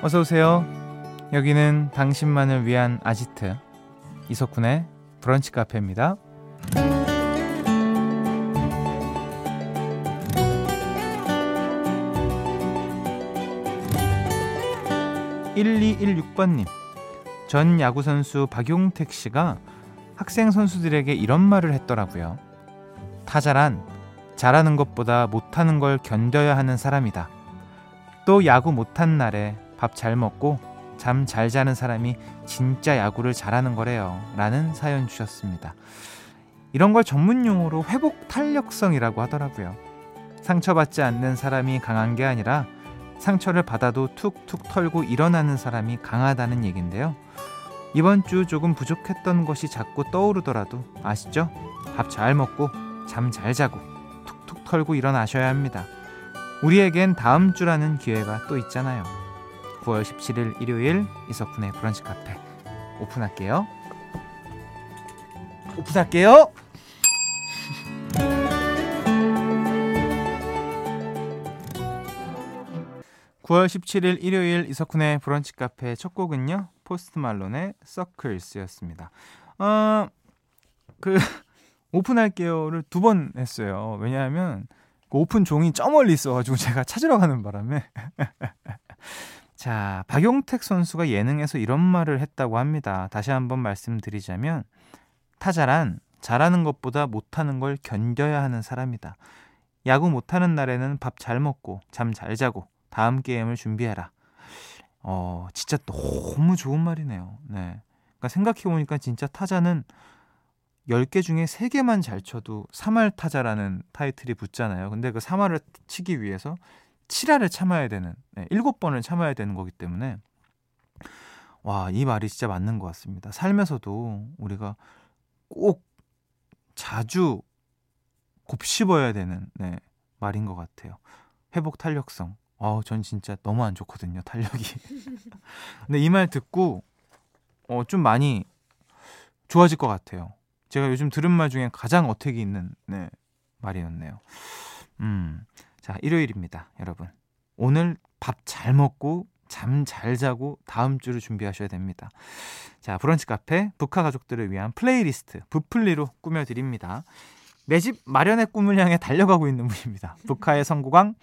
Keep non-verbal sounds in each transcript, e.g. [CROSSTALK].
어서 오세요. 여기는 당신만을 위한 아지트 이석훈의 브런치 카페입니다. 1216번님. 전 야구선수 박용택 씨가 학생 선수들에게 이런 말을 했더라고요. 타자란 잘하는 것보다 못하는 걸 견뎌야 하는 사람이다. 또 야구 못한 날에 밥 잘 먹고 잠 잘 자는 사람이 진짜 야구를 잘하는 거래요. 라는 사연 주셨습니다. 이런 걸 전문 용어로 회복 탄력성이라고 하더라고요. 상처받지 않는 사람이 강한 게 아니라 상처를 받아도 툭툭 털고 일어나는 사람이 강하다는 얘긴데요. 이번 주 조금 부족했던 것이 자꾸 떠오르더라도 아시죠? 밥 잘 먹고 잠 잘 자고 툭툭 털고 일어나셔야 합니다. 우리에겐 다음 주라는 기회가 또 있잖아요. 9월 17일 일요일 이석훈의 브런치 카페 오픈할게요. 오픈할게요. [LAUGHS] 9월 17일 일요일 이석훈의 브런치 카페 첫 곡은요. 포스트 말론의 서클스였습니다. 어, 그 [LAUGHS] 오픈할게요를 두 번 했어요. 왜냐하면 그 오픈 종이 저 멀리 있어가지고 제가 찾으러 가는 바람에 [LAUGHS] 자 박용택 선수가 예능에서 이런 말을 했다고 합니다. 다시 한번 말씀드리자면 타자란 잘하는 것보다 못하는 걸 견뎌야 하는 사람이다. 야구 못하는 날에는 밥 잘 먹고 잠 잘 자고 다음 게임을 준비해라. 어, 진짜 너무 좋은 말이네요. 네. 그러니까 생각해 보니까 진짜 타자는 10개 중에 3개만 잘 쳐도 3할 타자라는 타이틀이 붙잖아요. 근데 그 3할을 치기 위해서 7할을 참아야 되는, 네, 7번을 참아야 되는 거기 때문에, 와, 이 말이 진짜 맞는 것 같습니다. 삶에서도 우리가 꼭 자주 곱씹어야 되는, 네, 말인 것 같아요. 회복 탄력성. 어, 전 진짜 너무 안 좋거든요, 탄력이. [LAUGHS] 근데 이 말 듣고, 어, 좀 많이 좋아질 것 같아요. 제가 요즘 들은 말 중에 가장 어택이 있는, 네, 말이었네요. 음, 자, 일요일입니다, 여러분. 오늘 밥 잘 먹고, 잠 잘 자고, 다음 주를 준비하셔야 됩니다. 자, 브런치 카페, 브카 가족들을 위한 플레이리스트, 브플리로 꾸며 드립니다. 내 집 마련의 꿈을 향해 달려가고 있는 분입니다. 북한의 선구강,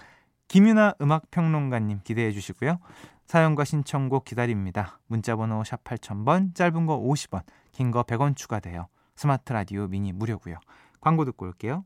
김윤아 음악 평론가님 기대해 주시고요. 사연과 신청곡 기다립니다. 문자번호 샵 8000번, 짧은 거 50원, 긴 거 100원 추가돼요. 스마트 라디오 미니 무료고요. 광고 듣고 올게요.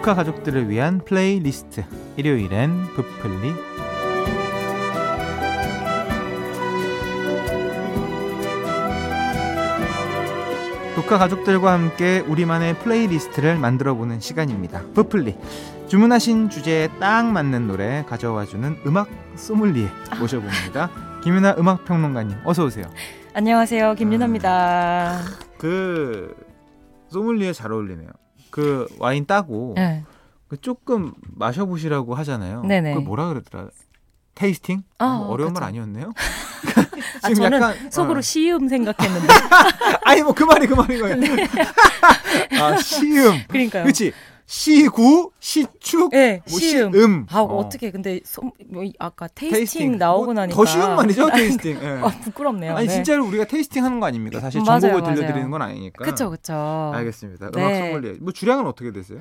브카 가족들을 위한 플레이리스트 일요일엔 브플리 브카 가족들과 함께 우리만의 플레이리스트를 만들어보는 시간입니다. 브플리 주문하신 주제에 딱 맞는 노래 가져와주는 음악 소믈리에 모셔봅니다. 김윤하 음악평론가님 어서 오세요. 안녕하세요 김윤하입니다. 그 소믈리에 잘 어울리네요. 그 와인 따고 네. 그 조금 마셔보시라고 하잖아요. 네네. 그 뭐라 그러더라? tasting? 아, 뭐 어려운 그쵸. 말 아니었네요? [LAUGHS] 아, 저는 약간, 속으로 어. 시음 생각했는데. [LAUGHS] 아니 뭐 그 말이 그 말인 거예요. 네. 아 시음. 그러니까요. 그렇지. 시구, 시축, 네, 뭐 시음. 시음. 아, 어. 떻게 근데 소, 뭐 아까 tasting, tasting. 나오고 뭐 나니까 더 쉬운 말이죠, tasting. 네. [LAUGHS] 아, 부끄럽네요. 아니 네. 진짜로 우리가 테이스팅 하는 거 아닙니까? 사실 맞아요, 정보를 맞아요. 들려드리는 건 아니니까. 그렇죠, 그렇죠. 알겠습니다. 음악 네. 소믈리에. 뭐 주량은 어떻게 되세요?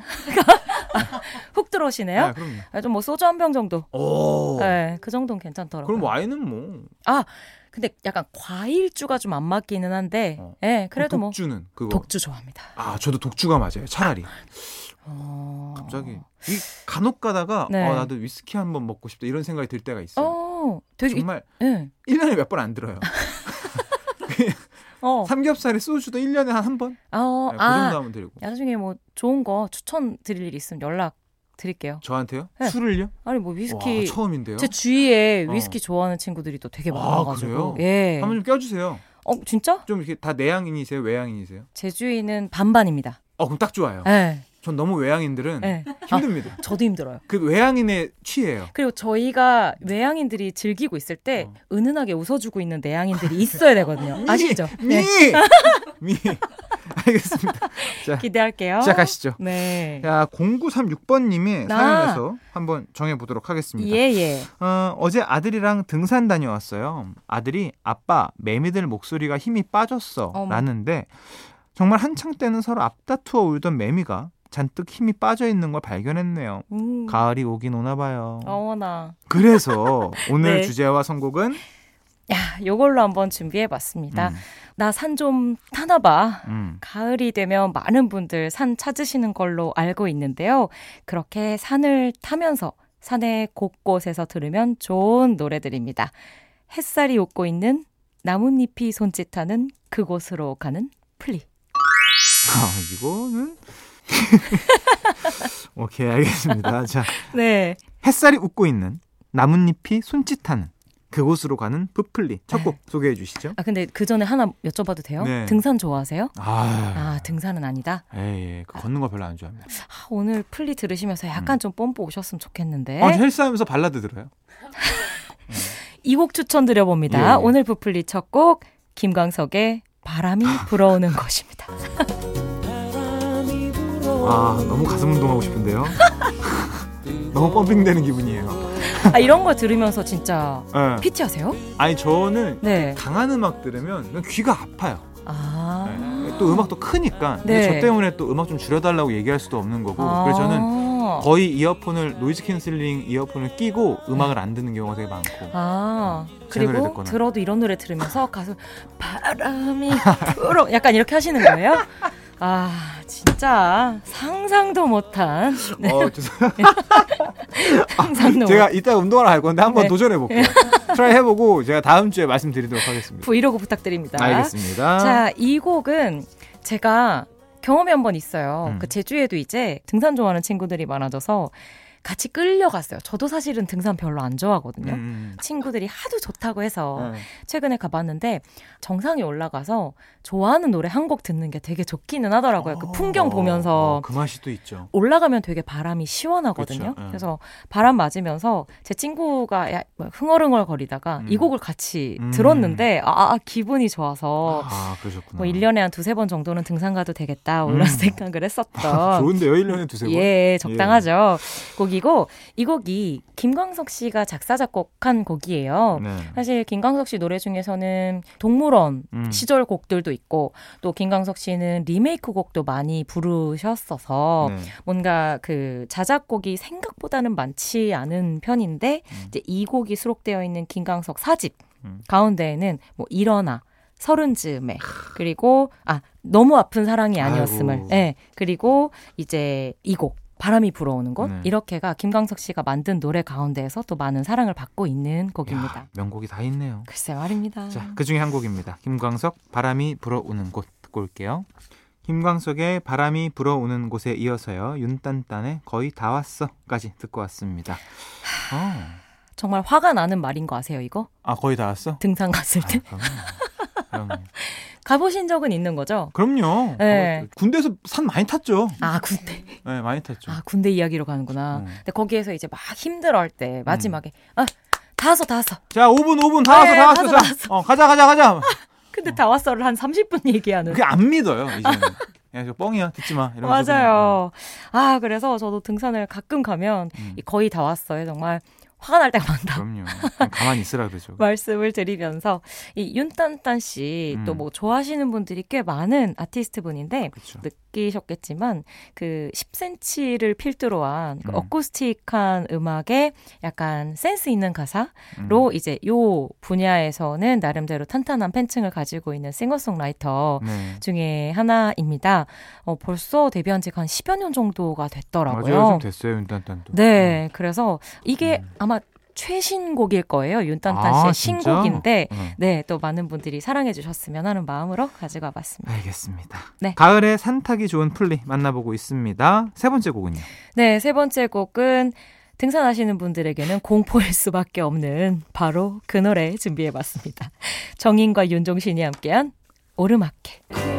[LAUGHS] 훅 들어오시네요. 네, 그럼요. 아, 좀뭐 소주 한 병 정도. 오. 네, 그 정도는 괜찮더라고요. 그럼 와인은 뭐. 아, 근데 약간 과일주가 좀 안 맞기는 한데, 예, 어. 네, 그래도 뭐 독주는 그거. 독주 좋아합니다. 아, 저도 독주가 맞아요. 차라리. 어... 갑자기 이 간혹 가다가 네. 어, 나도 위스키 한번 먹고 싶다 이런 생각이 들 때가 있어요. 어, 되게 정말 예. 1년에 몇 번 안 들어요. 어. 삼겹살에 소주도 1년에 한 한 번? 어, 네, 그 아, 정도 하면 들고. 나중에 뭐 좋은 거 추천 드릴 일 있으면 연락 드릴게요. 저한테요? 네. 술을요? 아니 뭐 위스키 와, 처음인데요. 제 주위에 어. 위스키 좋아하는 친구들이 또 되게 아, 많아가지고 그래요? 예. 한번 좀 껴주세요. 어 진짜? 좀 이렇게 다 내향인이세요? 외향인이세요? 제 주위는 반반입니다. 어 그럼 딱 좋아요. 예. 전 너무 외향인들은 예. 힘듭니다. 저도 힘들어요. 그 외향인의 취해요. 그리고 저희가 외향인들이 즐기고 있을 때 어. 은은하게 웃어주고 있는 내향인들이 있어야 되거든요. 아시죠? 미! 네. [LAUGHS] 미! 알겠습니다. 자, 기대할게요. 시작하시죠. 네. 자, 0936번님의 아. 사연에서 한번 정해보도록 하겠습니다. 예, 예. 어, 어제 아들이랑 등산 다녀왔어요. 아들이 아빠 매미들 목소리가 힘이 빠졌어 어머. 라는데 정말 한창 때는 서로 앞다투어 울던 매미가 잔뜩 힘이 빠져 있는 걸 발견했네요. 음. 가을이 오긴 오나 봐요. 어머나. 그래서 [LAUGHS] 오늘 네. 주제와 선곡은 야, 요걸로 한번 준비해 봤습니다. 음, 나산 좀 타나 봐. 음. 가을이 되면 많은 분들 산 찾으시는 걸로 알고 있는데요. 그렇게 산을 타면서 산의 곳곳에서 들으면 좋은 노래들입니다. 햇살이 웃고 있는 나뭇잎이 손짓하는 그곳으로 가는 플리. 아, 이거는 [LAUGHS] 오케이 알겠습니다. 자 [LAUGHS] 네. 햇살이 웃고 있는 나뭇잎이 손짓하는 그곳으로 가는 브플리 첫 곡 소개해 주시죠. 아, 근데 그 전에 하나 여쭤봐도 돼요? 네. 등산 좋아하세요? 아, 아, 등산은 아니다. 에이, 그 걷는 거 별로 안 좋아합니다. 아, 오늘 플리 들으시면서 약간 음. 좀 뽐뿌 오셨으면 좋겠는데. 어, 헬스하면서 발라드 들어요. [LAUGHS] 이곡 추천드려봅니다. 예, 예. 오늘 브플리 첫 곡, 김광석의 바람이 불어오는 곳입니다. 아, 너무 가슴 운동하고 싶은데요. [LAUGHS] 너무 pumping되는 기분이에요. 아, 이런 거 들으면서 진짜 예. PT 하세요? 아니 저는 네. 강한 음악 들으면 귀가 아파요. 아. 네. 또 음악도 크니까. 근데 네. 저 때문에 또 음악 좀 줄여달라고 얘기할 수도 없는 거고. 아. 그래서 저는 거의 이어폰을 noise canceling 이어폰을 끼고 음악을 안 듣는 경우가 되게 많고. 아, 그리고. 들어도 이런 노래 들으면서 가수 바람이 [LAUGHS] 불어 약간 이렇게 하시는 거예요? 아, 진짜 상상도 못한 [LAUGHS] 네, 어, 죄송. [LAUGHS] 상상도 제가 이따 운동하러 갈 건데 한번 네. 도전해 볼게요. [LAUGHS] try 해보고 제가 다음 주에 말씀드리도록 하겠습니다. 브이로그 부탁드립니다. 알겠습니다. 자, 이 곡은 제가 경험이 한 번 있어요. 음. 그 제주에도 이제 등산 좋아하는 친구들이 많아져서 같이 끌려갔어요. 저도 사실은 등산 별로 안 좋아하거든요. 음. 친구들이 하도 좋다고 해서 네. 최근에 가봤는데 정상에 올라가서 좋아하는 노래 한 곡 듣는 게 되게 좋기는 하더라고요. 그 풍경 어, 보면서 어, 그 맛이 또 있죠. 올라가면 되게 바람이 시원하거든요. 예. 그래서 바람 맞으면서 제 친구가 야, 뭐 흥얼흥얼 거리다가 음. 이 곡을 같이 음. 들었는데 아, 아, 기분이 좋아서 아. 뭐 1년에 한 두세 번 정도는 등산 가도 되겠다 뭐 이런 음. 생각을 했었던 [LAUGHS] 좋은데요, 1년에 두세 번. 예, 적당하죠. 곡이 고 이 곡이 김광석 씨가 작사 작곡한 곡이에요. 네. 사실 김광석 씨 노래 중에서는 동물원 음. 시절 곡들도 있고 또 김광석 씨는 리메이크 곡도 많이 부르셨어서 네. 뭔가 그 자작곡이 생각보다는 많지 않은 편인데 음. 이제 이 곡이 수록되어 있는 김광석 사집 음. 가운데에는 뭐 일어나 서른 즈음에 그리고 아 너무 아픈 사랑이 아니었음을. 예 그리고 이제 이곡 바람이 불어오는 곳 네. 이렇게가 김광석 씨가 만든 노래 가운데에서 또 많은 사랑을 받고 있는 곡입니다. 야, 명곡이 다 있네요. 글쎄 말입니다. 자, 그 중에 한 곡입니다. 김광석 바람이 불어오는 곳 듣고 올게요. 김광석의 바람이 불어오는 곳에 이어서요. 윤딴딴의 거의 다 왔어까지 듣고 왔습니다. 어. 정말 화가 나는 말인 거 아세요 이거? 아 거의 다 왔어? 등산 갔을 때 아, 그럼요. 그럼요. 가보신 적은 있는 거죠? 그럼요. 네. 어, 군대에서 산 많이 탔죠. 아 군대 네, 많이 탔죠. 아 군대 이야기로 가는구나. 음. 근데 거기에서 이제 막 힘들어할 때 마지막에 아다 왔어 다 왔어. 자, 5분, 5분 다 왔어, 네, 다 왔어. 다 자, 왔어, 어, 가자, 가자, 가자. [LAUGHS] 근데 다 왔어를 한 30분 얘기하는. 그게 안 믿어요, 이제는. 야, 저 뻥이야, 듣지 마. 이러면서 맞아요. 아 그래서 저도 등산을 가끔 가면 음, 이 거의 다 왔어요. 정말 화가 날 때가 많다. 그럼요. 가만히 있으라 그러죠. [LAUGHS] 말씀을 드리면서 이 윤딴딴 씨또 음. 뭐 좋아하시는 분들이 꽤 많은 아티스트 분인데 느끼셨겠지만 그 10cm를 필두로 한그 음. 어쿠스틱한 음악에 약간 센스 있는 가사로 음. 이제 요 분야에서는 나름대로 탄탄한 팬층을 가지고 있는 싱어송라이터 네. 중에 하나입니다. 어, 벌써 데뷔한 지가 한 10여 년 정도가 됐더라고요. 맞아요. 좀 됐어요, 윤딴딴도. 네, 그래서 이게 음. 아마 최신곡일 거예요. 윤딴딴 아, 씨의 진짜? 신곡인데, 음. 네, 또 많은 분들이 사랑해 주셨으면 하는 마음으로 가지고 와봤습니다. 알겠습니다. 네. 가을에 산타기 좋은 플리 만나보고 있습니다. 세 번째 곡은요. 네, 세 번째 곡은 등산하시는 분들에게는 공포일 수밖에 없는 바로 그 노래 준비해 봤습니다. 정인과 윤종신이 함께한 오르막길.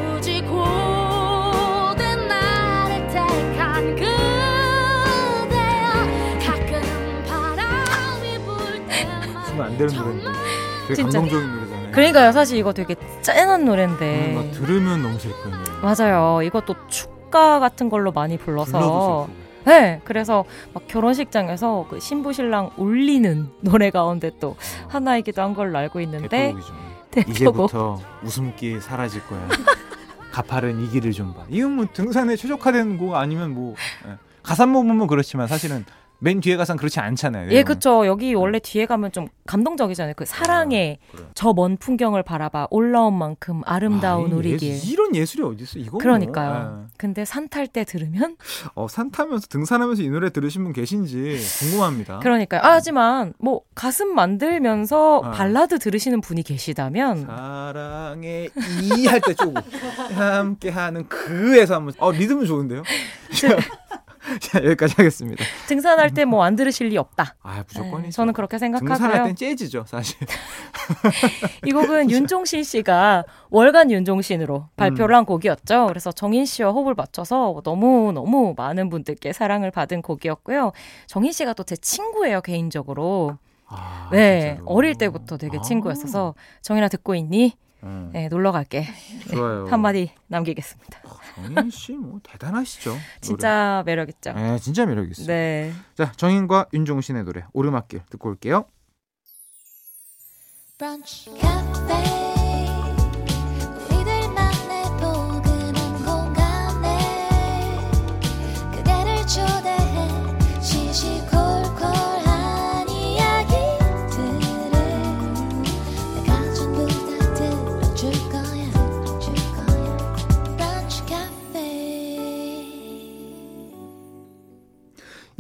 안 되는 노래인데. 되게 진짜. 감동적인 노래잖아요. 그러니까요, 사실 이거 되게 짠한 음, 노래인데. 막 들으면 너무 슬픈 노래. 맞아요. 이것도 축가 같은 걸로 많이 불러서. 네, 그래서 막 결혼식장에서 그 신부 신랑 울리는 [LAUGHS] 노래 가운데 또 하나이기도 한 걸로 알고 있는데. 이제부터 웃음기 사라질 거야. [LAUGHS] 가파른 이 길을 좀 봐. 이건 뭐 등산에 최적화된 곡 아니면 뭐 예. 가사만 보면 그렇지만 사실은 맨 뒤에 가사는 그렇지 않잖아요. 예. 그쵸. 여기 원래 뒤에 가면 좀 감동적이잖아요. 그 사랑의 그래. 저먼 풍경을 바라봐 올라온 만큼 아름다운 아, 이 우리 예수- 길. 이런 예술이 어디 있어? 이거 그러니까요. 근데 산 탈 때 들으면 어, 산 타면서 등산하면서 이 노래 들으신 분 계신지 궁금합니다. 그러니까요. 아, 하지만 뭐 가슴 만들면서 아. 발라드 들으시는 분이 계시다면 사랑의 이 할때 쪼고 [LAUGHS] 함께하는 그에서 한번 어 리듬은 좋은데요? [LAUGHS] [LAUGHS] 자 여기까지 하겠습니다. 등산할 때 뭐 안 들으실 리 없다. 아 네, 무조건이죠. 저는 그렇게 등산할 생각하고요. 땐 재즈죠 사실. [LAUGHS] 이 곡은 윤종신 씨가 월간 윤종신으로 발표를 한 곡이었죠. 그래서 정인 씨와 호흡을 맞춰서 너무 너무 많은 분들께 사랑을 받은 곡이었고요. 정인 씨가 또 제 친구예요 개인적으로. 아, 네, 진짜로. 어릴 때부터 되게 아. 친구였어서 정인아 듣고 있니? 음, 네, 놀러 갈게. 좋아요. 한마디 남기겠습니다. 정인 씨 뭐 대단하시죠. 진짜 매력 있죠. 네, 진짜 매력 있어요. 네. 자 정인과 윤종신의 노래 오르막길 듣고 올게요. 브런치 카페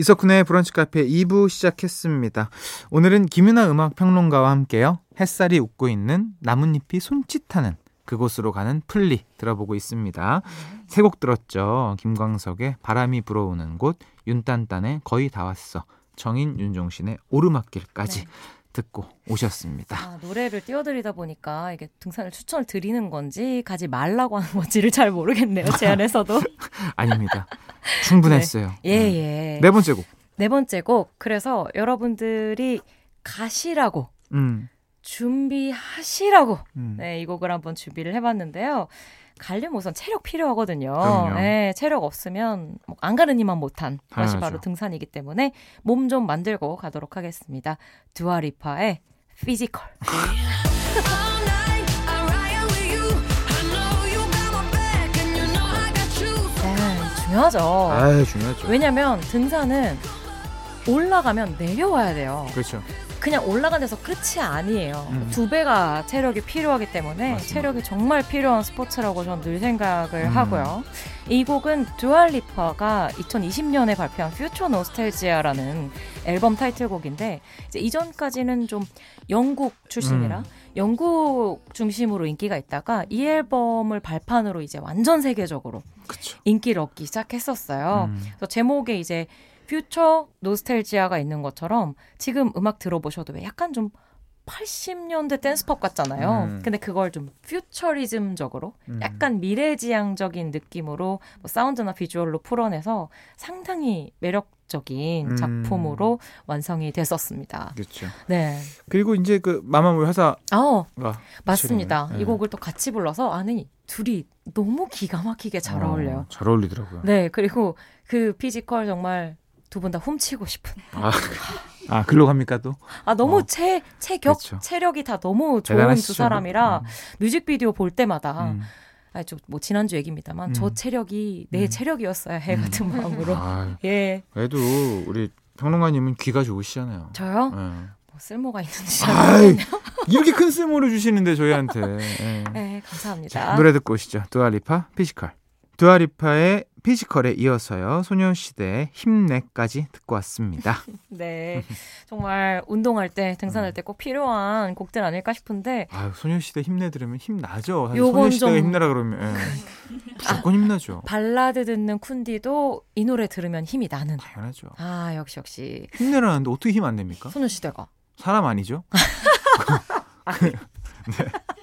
이석훈의 브런치 카페 2부 시작했습니다. 오늘은 김윤아 음악 평론가와 함께요. 햇살이 웃고 있는 나뭇잎이 손짓하는 그곳으로 가는 플리 들어보고 있습니다. 세 곡 들었죠. 김광석의 바람이 불어오는 곳, 윤딴딴의 거의 다 왔어, 정인 윤종신의 오르막길까지 네. 듣고 오셨습니다. 아, 노래를 띄워드리다 보니까 이게 등산을 추천을 드리는 건지 가지 말라고 하는 건지를 잘 모르겠네요. 제 안에서도. [LAUGHS] 아닙니다. 충분했어요. 예, 네. 예. 네 번째 곡. 네 번째 곡. 그래서 여러분들이 가시라고 음, 준비하시라고 음. 네, 이 곡을 한번 준비를 해봤는데요. 가려면 우선 체력 필요하거든요. 그럼요. 네, 체력 없으면 뭐안 가는 이만 못한 것이 당연하죠. 바로 등산이기 때문에 몸 좀 만들고 가도록 하겠습니다. 두아 리파의 Physical. [LAUGHS] 중요하죠. 아, 중요하죠. 왜냐면 등산은 올라가면 내려와야 돼요. 그렇죠. 그냥 올라간 데서 끝이 아니에요. 음. 두 배가 체력이 필요하기 때문에 맞습니다. 체력이 정말 필요한 스포츠라고 저는 늘 생각을 음. 하고요. 이 곡은 두아 리파가 2020년에 발표한 Future Nostalgia라는 앨범 타이틀곡인데 이제 이전까지는 좀 영국 출신이라 음. 영국 중심으로 인기가 있다가 이 앨범을 발판으로 이제 완전 세계적으로 그렇죠. 인기를 얻기 시작했었어요. 음. 그래서 제목에 이제 퓨처 노스텔지아가 있는 것처럼 지금 음악 들어보셔도 왜 약간 좀 80년대 댄스팝 같잖아요. 음. 근데 그걸 좀 퓨처리즘적으로 음. 약간 미래지향적인 느낌으로 뭐 사운드나 비주얼로 풀어내서 상당히 매력 적인 음. 작품으로 완성이 됐었습니다. 그렇죠. 네. 그리고 이제 그 마마무 회사가 어, 맞습니다. 네. 이 곡을 또 같이 불러서 아니 둘이 너무 기가 막히게 잘 어, 어울려요. 잘 어울리더라고요. 네, 그리고 그 physical 정말 두 분 다 훔치고 싶은. 아, 아 글로 갑니까 또? 아 너무 어. 체 체격 그렇죠. 체력이 다 너무 좋은 대단하시죠. 두 사람이라 뮤직비디오 볼 때마다 음. 아, 저뭐 지난주 얘기입니다만 저 음. 체력이 내 음. 체력이었어야 해 음. 같은 마음으로. 아, 예. 그래도 우리 평론가님은 귀가 좋으시잖아요. 저요? 예. 뭐 쓸모가 있는지 잘 이렇게 큰 쓸모를 주시는데 저희한테. 예. [LAUGHS] 네, 감사합니다. 자, 노래 듣고 오시죠. 두아 리파 Physical. 두아 리파의 Physical에 이어서요. 소녀시대의 힘내까지 듣고 왔습니다. [LAUGHS] 네. 정말 운동할 때, 등산할 때 꼭 필요한 곡들 아닐까 싶은데 아, 소녀시대 힘내 들으면 힘 나죠. 사실 요건 소녀시대가 좀- 힘내라 그러면 예. 무조건 힘나죠. 발라드 듣는 쿤디도 이 노래 들으면 힘이 나는. 당연하죠. 아, 역시 역시 힘내라는데 어떻게 힘안 냅니까? 소녀시대가. 사람 아니죠? [LAUGHS] [LAUGHS]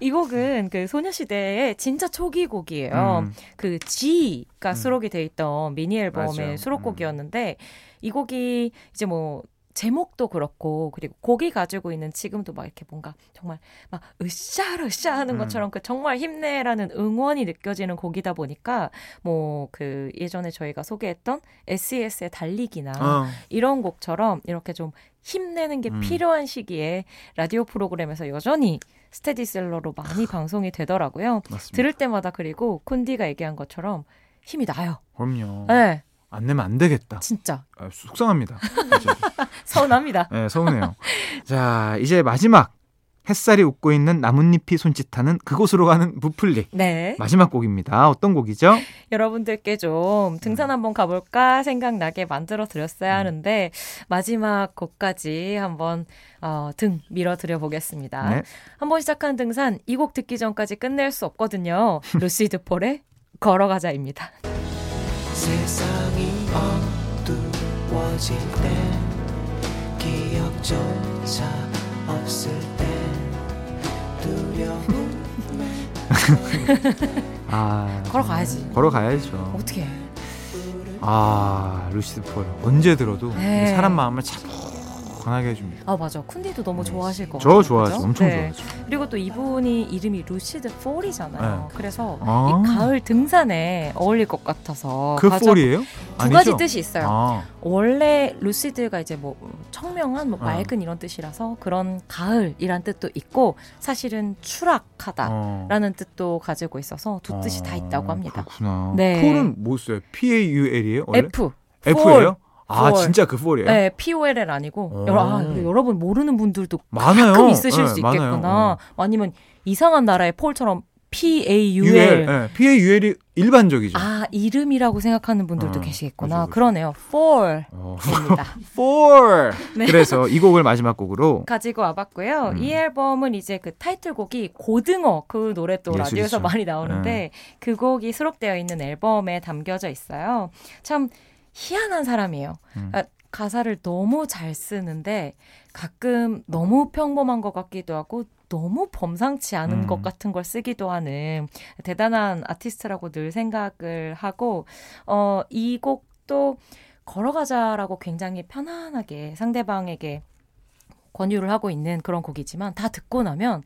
이 곡은 그 소녀시대의 진짜 초기 곡이에요. 음, 그 G가 음. 수록이 돼 있던 미니 앨범의 맞아요. 음. 수록곡이었는데 이 곡이 이제 뭐 제목도 그렇고 그리고 곡이 가지고 있는 지금도 막 이렇게 뭔가 정말 막 으쌰 으쌰 하는 음. 것처럼 그 정말 힘내라는 응원이 느껴지는 곡이다 보니까 뭐 그 예전에 저희가 소개했던 SES의 달리기나 어, 이런 곡처럼 이렇게 좀 힘내는 게 음. 필요한 시기에 라디오 프로그램에서 여전히 스테디셀러로 많이 방송이 되더라고요. 맞습니다. 들을 때마다 그리고 쿤디가 얘기한 것처럼 힘이 나요. 그럼요. 네, 안 내면 안 되겠다. 진짜 아, 속상합니다. [LAUGHS] 서운합니다. 네, 서운해요. 자, 이제 마지막 햇살이 웃고 있는 나뭇잎이 손짓하는 그곳으로 가는 부플릭. 네, 마지막 곡입니다. 어떤 곡이죠? 여러분들께 좀 등산 한번 가볼까 생각나게 만들어 드렸어야 하는데 마지막 곡까지 한번 어, 등 밀어 드려 보겠습니다. 네. 한번 시작한 등산 이 곡 듣기 전까지 끝낼 수 없거든요. 루시드 폴의 걸어가자입니다. 세상이 어두워질 때 기억조차 없을 아, [LAUGHS] 걸어가야지. 걸어가야죠. 어떻게? 해? 아, 루시드 폴. 언제 들어도 네. 사람 마음을 차 분하게 해줍니다. 아 맞아. 쿤디도 너무 좋아하실 것저 같아요. 좋아하죠. 그죠? 엄청 네. 좋아하죠. 그리고 또 이분이 이름이 루시드 폴이잖아요. 그래서 아. 이 가을 등산에 어울릴 것 같아서 그 가져- 폴이에요? 두? 가지 뜻이 있어요. 아, 원래 루시드가 이제 뭐 청명한, 뭐 어. 맑은 이런 뜻이라서 그런 가을이란 뜻도 있고 사실은 추락하다라는 어. 뜻도 가지고 있어서 두 뜻이 다 있다고 어, 합니다. 그렇구나. 네. 폴은 뭐 써요? P A U L이에요? 원래? F. F예요? 아, 폴. 진짜 그 폴이에요? 네, POLL 아니고 어. 여러, 아, 여러분 모르는 분들도 많아요. 가끔 있으실 네, 수. 있겠구나. 어. 아니면 이상한 나라의 폴처럼 PAUL UL. 네, P A U L이 일반적이죠. 아 이름이라고 생각하는 분들도 어, 계시겠구나. 그죠, 그죠. 그러네요. Fall입니다. 어. [LAUGHS] Four. 네. 그래서 이 곡을 마지막 곡으로 가지고 와봤고요. 음. 이 앨범은 이제 그 타이틀곡이 고등어 그 노래 또 예술이죠. 라디오에서 많이 나오는데 네. 그 곡이 수록되어 있는 앨범에 담겨져 있어요. 참 희한한 사람이에요. 음. 아, 가사를 너무 잘 쓰는데 가끔 너무 평범한 것 같기도 하고 너무 범상치 않은 음. 것 같은 걸 쓰기도 하는 대단한 아티스트라고 늘 생각을 하고 어, 이 곡도 걸어가자라고 굉장히 편안하게 상대방에게 권유를 하고 있는 그런 곡이지만 다 듣고 나면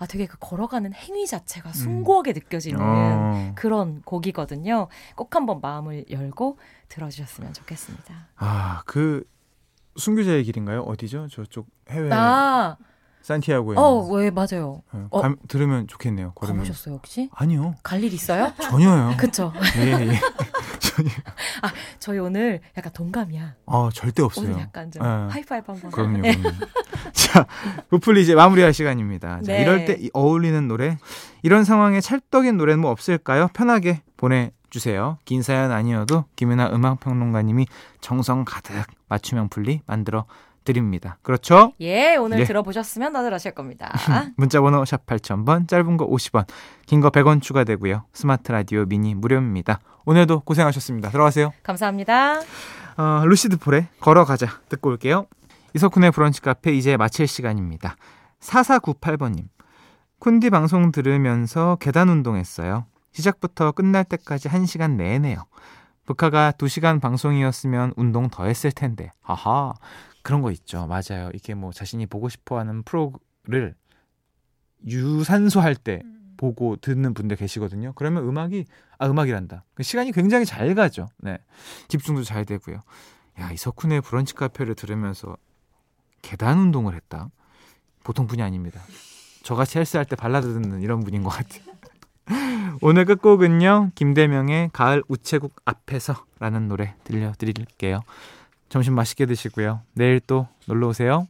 아 되게 그 걸어가는 행위 자체가 숭고하게 느껴지는 어. 그런 곡이거든요. 꼭 한번 마음을 열고 들어주셨으면 좋겠습니다. 아, 그 순교자의 길인가요? 어디죠? 저쪽 해외 아, 산티아고에. 어, 왜 맞아요. 네, 어. 감- 들으면 좋겠네요. 걸으면. 가보셨어요 혹시? 아니요. 갈 일 있어요? [LAUGHS] 전혀요. 그쵸. 예, 예. [LAUGHS] 전혀. 저희 오늘 약간 동감이야. 아, 절대 없어요. 오늘 약간 좀 네. 하이파이브 한번. 그럼요. [LAUGHS] 자, 부풀리 이제 마무리할 시간입니다. 자, 네. 이럴 때 이- 어울리는 노래, 이런 상황에 찰떡인 노래는 뭐 없을까요? 편하게 보내주세요. 긴 사연 아니어도 김연아 음악평론가님이 정성 가득 맞춤형 풀리 만들어 드립니다. 그렇죠? 예, 오늘 예. 들어보셨으면 다들 아실 겁니다. [LAUGHS] 문자번호 샵 8000번, 짧은 거 50원, 긴 거 100원 추가되고요. 스마트 라디오 미니 무료입니다. 오늘도 고생하셨습니다. 들어가세요. 감사합니다. 어, 루시드 폴의 걸어가자 듣고 올게요. 이석훈의 브런치 카페 이제 마칠 시간입니다. 4498번님. 쿤디 방송 들으면서 계단 운동했어요. 시작부터 끝날 때까지 1시간 내내요. 북카가 2시간 방송이었으면 운동 더 했을 텐데. 하하. 그런 거 있죠. 맞아요. 이게 뭐 자신이 보고 싶어 하는 프로를 유산소 할 때 보고 듣는 분들 계시거든요. 그러면 음악이 아 음악이란다. 그 시간이 굉장히 잘 가죠. 네. 집중도 잘 되고요. 야, 이석훈의 브런치 카페를 들으면서 계단 운동을 했다. 보통 분이 아닙니다. 저같이 헬스할 때 발라드 듣는 이런 분인 것 같아요. [LAUGHS] 오늘 끝곡은요. 김대명의 가을 우체국 앞에서라는 노래 들려드릴게요. 점심 맛있게 드시고요. 내일 또 놀러 오세요.